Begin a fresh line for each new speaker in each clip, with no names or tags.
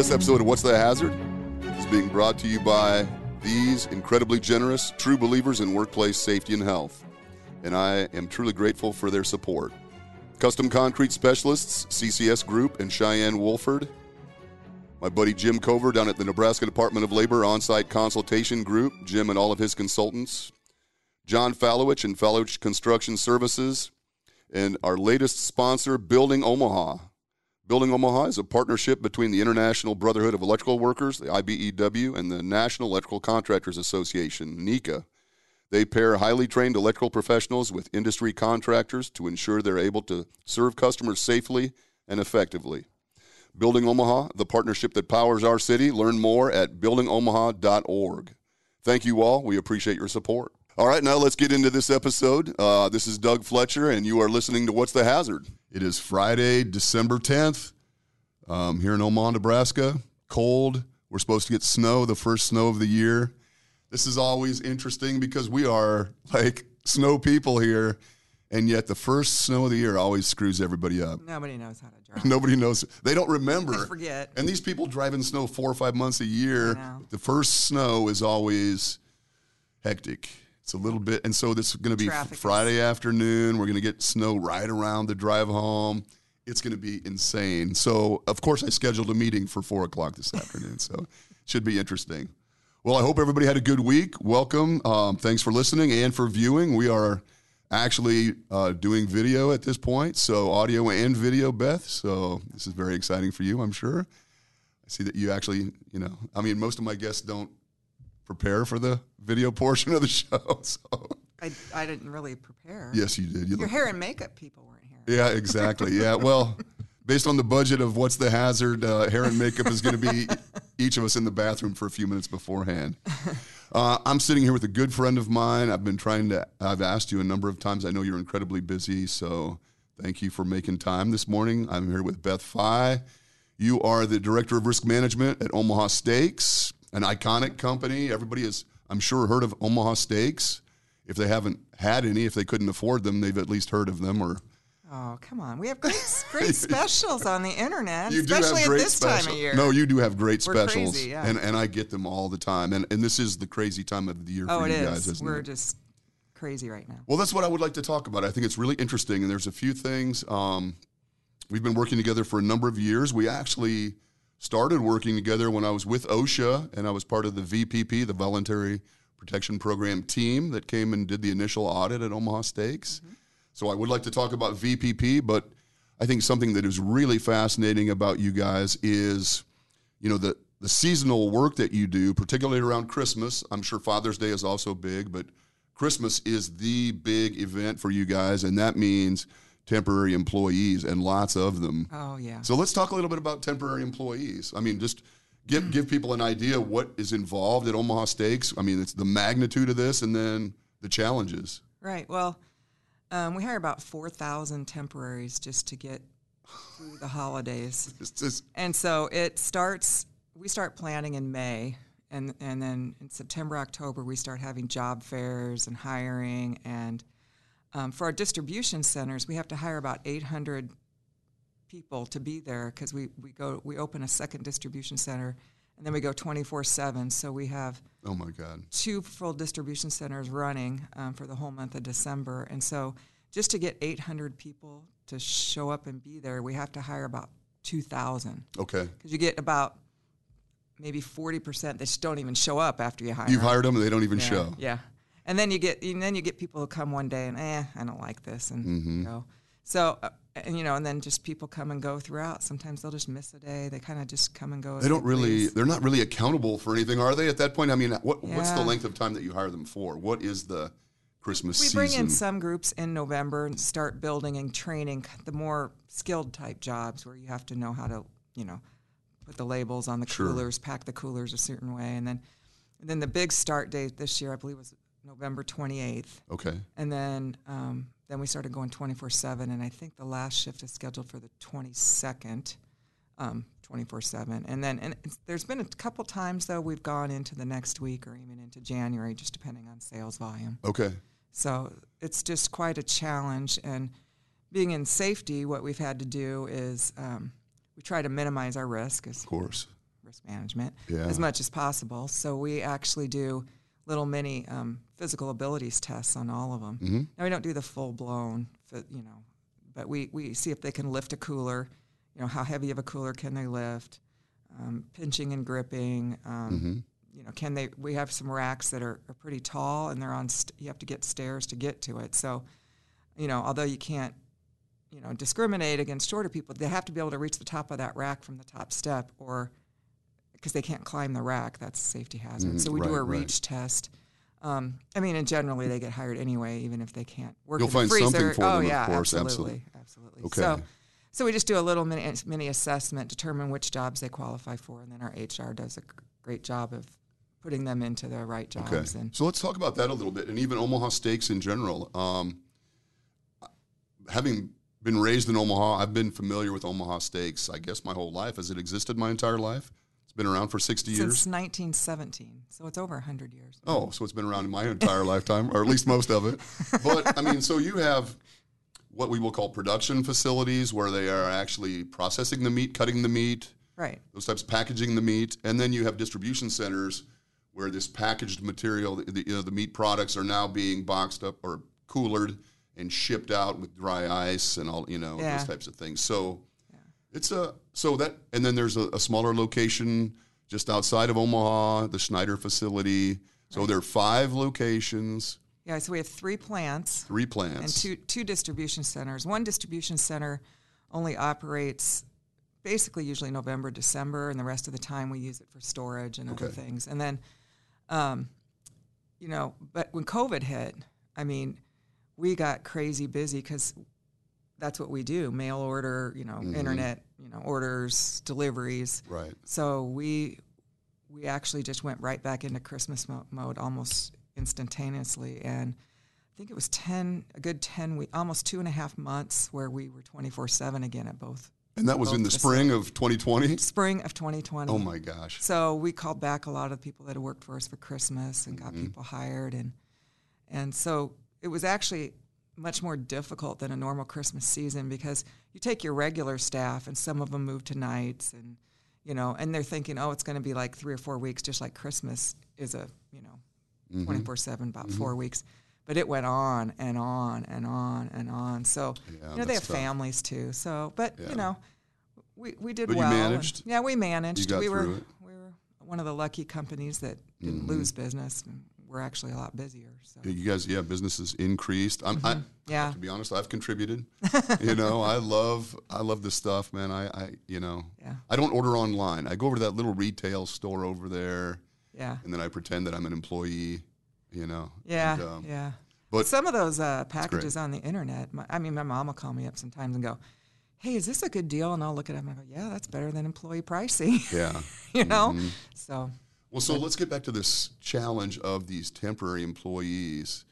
This episode of What's the Hazard is being brought to you by these incredibly generous, true believers in workplace safety and health. And I am truly grateful for their support. Custom Concrete Specialists, CCS Group, and Cheyenne Wolford. My buddy Jim Cover down at the Nebraska Department of Labor On Site Consultation Group, Jim and all of his consultants. John Fallowich and Fallowich Construction Services. And our latest sponsor, Building Omaha. Building Omaha is a partnership between the International Brotherhood of Electrical Workers, the IBEW, and the National Electrical Contractors Association, NECA. They pair highly trained electrical professionals with industry contractors to ensure they're able to serve customers safely and effectively. Building Omaha, the partnership that powers our city. Learn more at buildingomaha.org. Thank you all. We appreciate your support. All right, now let's get into this episode. Uh, this is Doug Fletcher, and you are listening to What's the Hazard? It is Friday, December 10th, um, here in Omaha, Nebraska. Cold. We're supposed to get snow, the first snow of the year. This is always interesting because we are like snow people here, and yet the first snow of the year always screws everybody up.
Nobody knows how to drive.
Nobody knows. They don't remember.
They forget.
And these people drive in snow four or five months a year. The first snow is always hectic. It's a little bit, and so this is going to be
Traffic is-
Friday afternoon. We're going to get snow right around the drive home. It's going to be insane. So, of course, I scheduled a meeting for four o'clock this afternoon. So, should be interesting. Well, I hope everybody had a good week. Welcome. Um, thanks for listening and for viewing. We are actually uh, doing video at this point, so audio and video, Beth. So this is very exciting for you, I'm sure. I see that you actually, you know, I mean, most of my guests don't prepare for the video portion of the show. So
I, I didn't really prepare.
yes, you did. You
Your hair and makeup people weren't here.
yeah, exactly. Yeah, well, based on the budget of what's the hazard, uh, hair and makeup is going to be each of us in the bathroom for a few minutes beforehand. Uh, I'm sitting here with a good friend of mine. I've been trying to. I've asked you a number of times. I know you're incredibly busy, so thank you for making time this morning. I'm here with Beth Fye. You are the director of risk management at Omaha Steaks, an iconic company. Everybody has, I'm sure, heard of Omaha Steaks. If they haven't had any, if they couldn't afford them, they've at least heard of them or
Oh, come on. We have great, great specials on the internet,
You
especially at this
specials.
time of year.
No, you do have great
We're
specials,
crazy, yeah.
and and I get them all the time. And and this is the crazy time of the year
oh,
for you
is.
guys, isn't
We're
it?
just crazy right now.
Well, that's what I would like to talk about. I think it's really interesting, and there's a few things. Um, we've been working together for a number of years. We actually started working together when I was with OSHA, and I was part of the VPP, the Voluntary Protection Program team that came and did the initial audit at Omaha Steaks. Mm-hmm. So I would like to talk about VPP, but I think something that is really fascinating about you guys is, you know, the the seasonal work that you do, particularly around Christmas. I'm sure Father's Day is also big, but Christmas is the big event for you guys, and that means temporary employees and lots of them.
Oh, yeah.
So let's talk a little bit about temporary employees. I mean, just give give people an idea what is involved at Omaha Steaks. I mean, it's the magnitude of this, and then the challenges.
Right. Well, um, we hire about 4,000 temporaries just to get through the holidays.
It's just
And so it starts, we start planning in May. And, and then in September, October, we start having job fairs and hiring. And um, for our distribution centers, we have to hire about 800 people to be there because we, we go we open a second distribution center and then we go 24 7 so we have
oh my god.
two full distribution centers running um, for the whole month of December. And so just to get 800 people to show up and be there, we have to hire about 2,000
Okay,
because you get about maybe 40% that just don't even show up after you hire
you've
them.
hired them, and they don't even
yeah,
show.
Yeah. And then you get and then you get people who come one day and eh, I don't like this and
Mm-hmm.
go. So uh, and you know, and then just people come and go throughout. Sometimes they'll just miss a day. They kind of just come and go.
They don't really. They're not really accountable for anything, are they? At that point, I mean, what, what's the length of time that you hire them for? What is the Christmas
We
season?
bring in some groups in November and start building and training the more skilled type jobs where you have to know how to, you know, put the labels on the
Sure.
coolers, pack the coolers a certain way, and then, and then the big start date this year, I believe, was November 28th,
okay,
and then um, then we started going 24/7, and I think the last shift is scheduled for the 22nd. Um, 24/7, and then and it's, there's been a couple times though we've gone into the next week or even into January, just depending on sales volume.
okay,
So it's just quite a challenge. And being in safety, what we've had to do is um, we try to minimize our risk. As
of course.
risk management
Yeah.
as much as possible. So we actually do little mini um, physical abilities tests on all of them.
Mm-hmm.
Now we don't do the full blown, you know, but we, we see if they can lift a cooler. You know, how heavy of a cooler can they lift? Um, pinching and gripping. Um,
Mm-hmm.
You know, can they? We have some racks that are, are pretty tall, and they're on. St- you have to get stairs to get to it. So, you know, although you can't, you know, discriminate against shorter people, they have to be able to reach the top of that rack from the top step, or because they can't climb the rack, that's a safety hazard.
Mhm,
so we do
right,
a
right.
reach test. Um, I mean, and generally they get hired anyway, even if they can't work.
You'll
in the
find something
freezer.
for
oh,
them, of
yeah,
course,
absolutely,
absolutely.
absolutely.
Okay.
So, so we just do a little mini, mini assessment, determine which jobs they qualify for, and then our HR does a great job of putting them into the right jobs.
Okay.
And
So let's talk about that a little bit, and even Omaha Steaks in general. Um, having been raised in Omaha, I've been familiar with Omaha Steaks. I guess my whole life. Has it existed my entire life? It's been around for sixty
since
years.
1917, so it's over 100 years.
Oh, so it's been around in my entire lifetime, or at least most of it. But I mean, so you have what we will call production facilities where they are actually processing the meat, cutting the meat,
Right.
those types of packaging the meat, and then you have distribution centers where this packaged material, the, the, you know, the meat products are now being boxed up or coolered and shipped out with dry ice and all, you know,
Yeah.
those types of things. So it's a so that, and then there's a, a smaller location just outside of Omaha, the Schneider facility. So there are five locations,
Yeah. So we have three plants.
three plants.
and two two distribution centers. One distribution center only operates basically usually November, December, and the rest of the time we use it for storage and other things. And then, um, you know, but when COVID hit, I mean, we got crazy busy because that's what we do: mail order, you know,
Mm-hmm.
internet, you know, orders, deliveries.
right.
So we we actually just went right back into Christmas mo- mode almost instantaneously, and I think it was ten a good ten week, almost two and a half months where we were twenty four seven again at both
And that was in the spring of 2020.
spring of twenty twenty.
Oh my gosh.
So we called back a lot of people that had worked for us for Christmas and got
Mm-hmm.
people hired, and and so it was actually much more difficult than a normal Christmas season because you take your regular staff and some of them move to nights and you know and they're thinking oh it's going to be like three or four weeks just like Christmas is a you know
Mm-hmm.
24 7 about four weeks but it went on and on and on and on so
Yeah,
you know they have
tough.
families too so but
Yeah.
you know we, we did
But
well
managed?
yeah we managed we were
it?
we were one of the lucky companies that didn't
Mm-hmm.
lose business. And we're actually a lot busier. So
You guys, yeah, businesses increased. I'm, I,
Mm-hmm. Yeah.
To be honest, I've contributed. you know, I love, I love this stuff, man. I, I, you know,
Yeah.
I don't order online. I go over to that little retail store over there,
yeah,
and then I pretend that I'm an employee. You know.
yeah,
And, um,
yeah.
but-
some of those uh, packages on the internet. My, I mean, my mom will call me up sometimes and go, "Hey, is this a good deal?" And I'll look at it and I go, "Yeah, that's better than employee pricing."
Yeah.
you know.
Mm-hmm.
So
Well, so let's get back to this challenge of these temporary employees.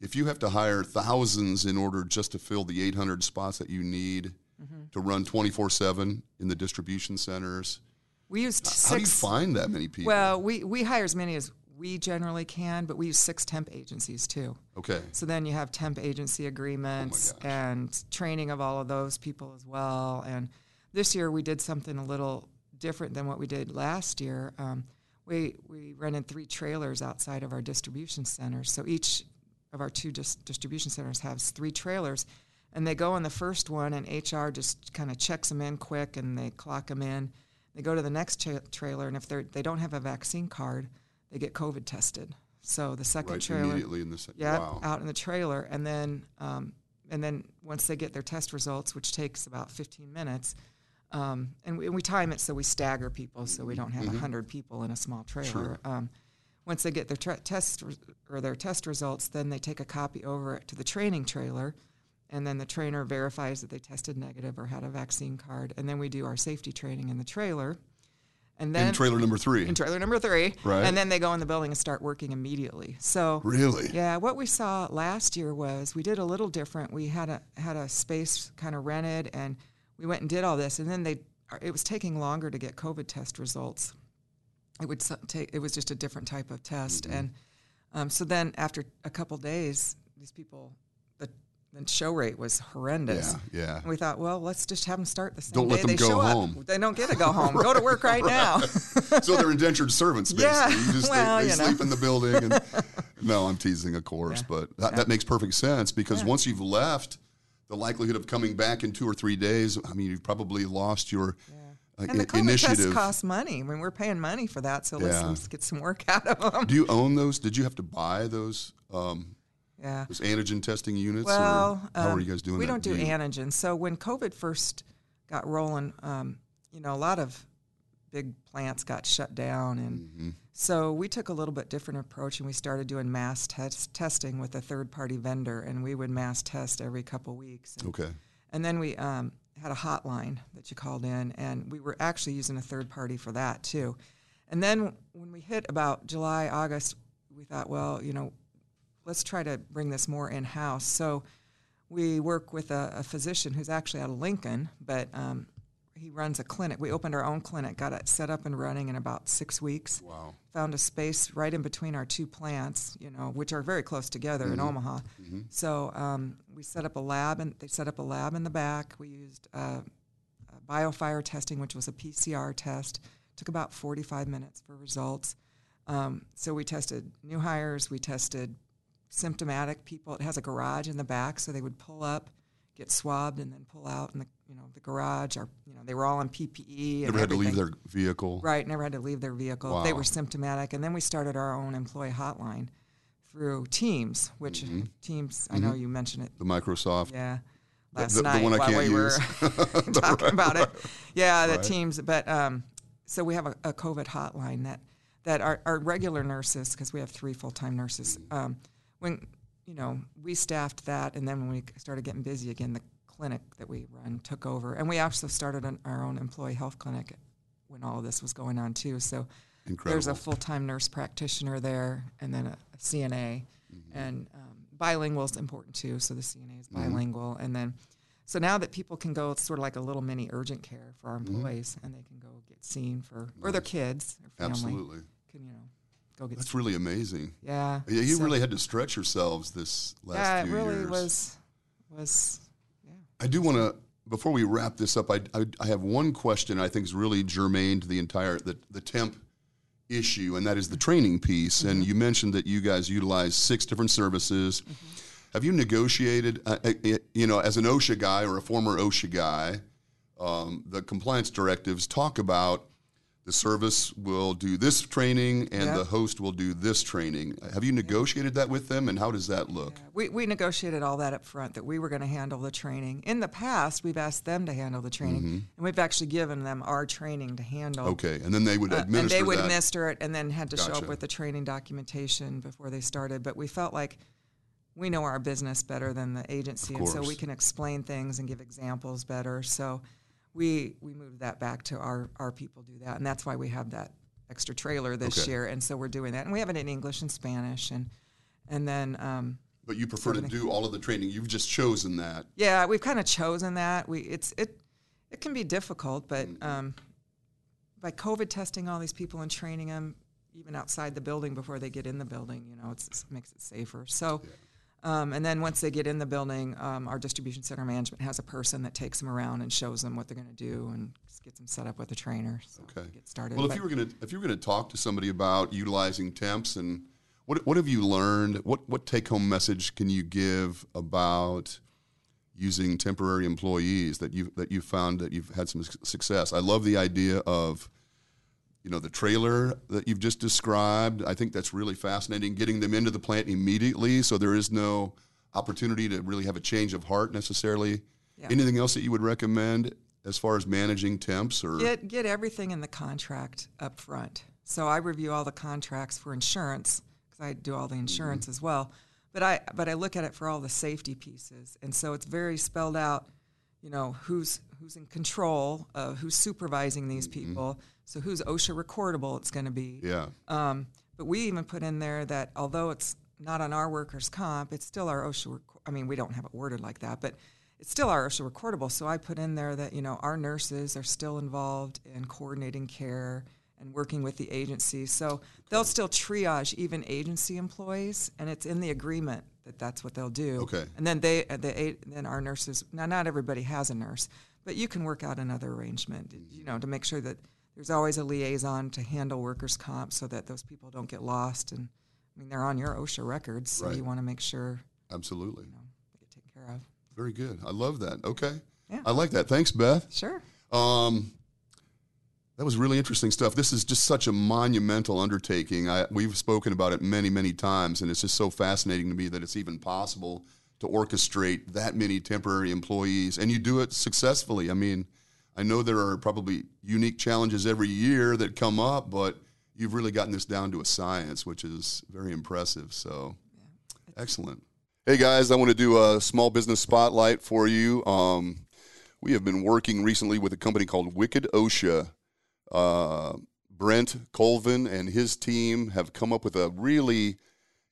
If you have to hire thousands in order just to fill the 800 spots that you need
Mm-hmm.
to run 24 7 in the distribution centers,
we used
how do you find that many people?
well, we we hire as many as we generally can, but we use six temp agencies too.
okay.
So then you have temp agency agreements
gosh.
and training of all of those people as well. And this year we did something a little different than what we did last year. Um, we we rented three trailers outside of our distribution centers. So each of our two dis- distribution centers has three trailers, and they go in the first one, and HR just kind of checks them in quick, and they clock them in. They go to the next tra- trailer, and if they they don't have a vaccine card, they get COVID tested. So the second
Right
trailer,
immediately in the se-
yeah,
wow.
out in the trailer, and then um, and then once they get their test results, which takes about 15 minutes, um, and, we, and we time it so we stagger people, so we don't have a 100 people in a small trailer. Um, once they get their tra- test res- or their test results, then they take a copy over to the training trailer, and then the trainer verifies that they tested negative or had a vaccine card, and then we do our safety training in the trailer. And then
in trailer number three.
in trailer number three,
Right.
and then they go in the building and start working immediately. So
really?
yeah, what we saw last year was we did a little different. We had a had a space kind of rented, and we went and did all this, and then they it was taking longer to get COVID test results. It would take it was just a different type of test, and um, so then after a couple days, these people the the show rate was horrendous.
Yeah, yeah.
And we thought, well, let's just have them start the same
Don't
day
let them
they
go
show
home.
up. They don't get to go home. go to work right, now.
so they're indentured servants, basically.
Yeah,
You just,
well,
they, they
you know.
sleep in the building. And, no, I'm teasing, of course, but that, that makes perfect sense because once you've left, the likelihood of coming back in two or three days, I mean, you've probably lost your uh,
And the COVID
initiative.
tests cost money. I mean, we're paying money for that, so let's, let's get some work out of them.
Do you own those? Did you have to buy those um,
Yeah.
those antigen testing units?
Well,
how are
um,
you guys doing
We
that?
don't do
you-
antigen. So when COVID first got rolling, um, you know, a lot of big plants got shut down, and
Mm-hmm.
So we took a little bit different approach, and we started doing mass test testing with a third party vendor, and we would mass test every couple weeks. And,
Okay.
and then we um, had a hotline that you called in, and we were actually using a third party for that too. And then when we hit about July, August, we thought, well, you know, let's try to bring this more in house. So we work with a, a physician who's actually out of Lincoln, but um, he runs a clinic. We opened our own clinic, got it set up and running in about six weeks.
Wow.
Found a space right in between our two plants, you know, which are very close together in Omaha. So um, we set up a lab, and they set up a lab in the back. We used uh, biofire testing, which was a PCR test. Took about 45 minutes for results. Um, so we tested new hires. We tested symptomatic people. It has a garage in the back, so they would pull up, get swabbed, and then pull out in the you know the garage. Or you know they were all in PPE.
Never had to leave their vehicle.
Right, never had to leave their vehicle. They were symptomatic, and then we started our own employee hotline through Teams, which
Mm-hmm.
Teams. I know you mentioned it.
The Microsoft.
Yeah,
The-
last
the- the
night
one I
while
can't
we were
use.
talking about it. Yeah, the
Right.
Teams. But um, so we have a, a COVID hotline that that our, our regular nurses, because we have three full time nurses. Um, when you know we staffed that, and then when we started getting busy again, the clinic that we run took over, and we also started an, our own employee health clinic when all of this was going on too. So
Incredible.
there's a full time nurse practitioner there, and then a, a CNA,
Mm-hmm.
and um, bilingual is important too. So the CNA is bilingual, and then so now that people can go, it's sort of like a little mini urgent care for our
Mm-hmm.
employees, and they can go get seen for or their kids, family
Absolutely.
can you know go get.
That's really amazing.
yeah,
Yeah, you
so-
really had to stretch yourselves this last year.
yeah, it
few
really
years.
was was.
I do want to, before we wrap this up, I, I, I have one question I think is really germane to the entire the, the temp issue, and that is the training piece. And you mentioned that you guys utilize six different services. Have you negotiated, uh, uh, uh, you know, as an OSHA guy or a former OSHA guy, um, the compliance directives talk about the service will do this training and
Yeah.
the host will do this training. Have you negotiated that with them, and how does that look?
We, we negotiated all that up front that we were going to handle the training. In the past, we've asked them to handle the training, and we've actually given them our training to handle.
Mm-hmm. Okay, and then they would
Uh,
administer
and they would
that.
administer it and then had to show up with the training documentation before they started. But we felt like we know our business better than the agency, and so we can explain things and give examples better. So we we moved that back to our our people do that, and that's why we have that extra trailer this
Okay.
year. And so we're doing that, and we have it in English and Spanish, and and then. Um,
But you prefer to do all of the training. You've just chosen that.
yeah, we've kind of chosen that. We it's it it can be difficult, but
Mm-hmm.
um, by COVID testing all these people and training them even outside the building before they get in the building, you know, it's, it makes it safer. So, um, and then once they get in the building, um, our distribution center management has a person that takes them around and shows them what they're going to do and gets them set up with a trainer. So
Okay.
Get started.
Well, if
But-
you were going to if you were going to talk to somebody about utilizing temps and what what have you learned? What what take home message can you give about using temporary employees that you that you found that you've had some success? I love the idea of you know the trailer that you've just described. I think that's really fascinating. Getting them into the plant immediately, so there is no opportunity to really have a change of heart necessarily.
Yeah.
Anything else that you would recommend as far as managing temps or
Get get everything in the contract up front. So I review all the contracts for insurance because I do all the insurance mm-hmm. as well. But I but I look at it for all the safety pieces, and so it's very spelled out. You know who's who's in control of who's supervising these mm-hmm. people. So who's OSHA recordable? It's going to be.
yeah?
Um, but we even put in there that although it's not on our workers' comp, it's still our OSHA. Rec- I mean, we don't have it worded like that, but it's still our OSHA recordable. So I put in there that you know our nurses are still involved in coordinating care and working with the agency. So they'll still triage even agency employees, and it's in the agreement that that's what they'll do.
Okay.
And then they, uh, the, then our nurses. Now, not everybody has a nurse, but you can work out another arrangement. You know, to make sure that there's always a liaison to handle workers' comp, so that those people don't get lost. And I mean, they're on your OSHA records, so
Right.
you want to make sure
Absolutely.
you know they get taken care of.
Very good. I love that. Okay.
Yeah.
I like that. Thanks, Beth.
Sure.
Um, that was really interesting stuff. This is just such a monumental undertaking. I, we've spoken about it many, many times, and it's just so fascinating to me that it's even possible to orchestrate that many temporary employees, and you do it successfully. I mean, I know there are probably unique challenges every year that come up, but you've really gotten this down to a science, which is very impressive. So, excellent. Hey guys, I want to do a small business spotlight for you. Um, we have been working recently with a company called Wicked OSHA. Uh, Brent Colvin and his team have come up with a really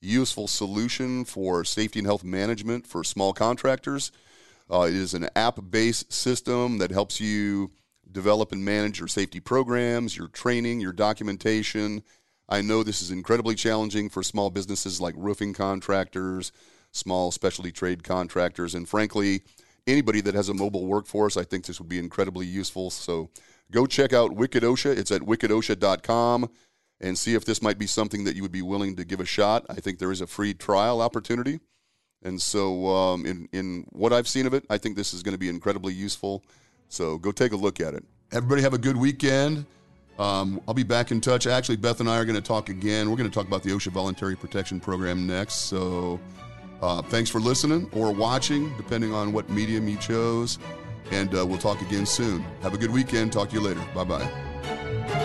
useful solution for safety and health management for small contractors. Uh, it is an app based system that helps you develop and manage your safety programs, your training, your documentation. I know this is incredibly challenging for small businesses like roofing contractors, small specialty trade contractors, and frankly, anybody that has a mobile workforce. I think this would be incredibly useful. So go check out Wicked OSHA. It's at wickedosha.com and see if this might be something that you would be willing to give a shot. I think there is a free trial opportunity. And so, um, in, in what I've seen of it, I think this is going to be incredibly useful. So, go take a look at it. Everybody, have a good weekend. Um, I'll be back in touch. Actually, Beth and I are going to talk again. We're going to talk about the OSHA Voluntary Protection Program next. So, uh, thanks for listening or watching, depending on what medium you chose. And uh, we'll talk again soon. Have a good weekend. Talk to you later. Bye bye.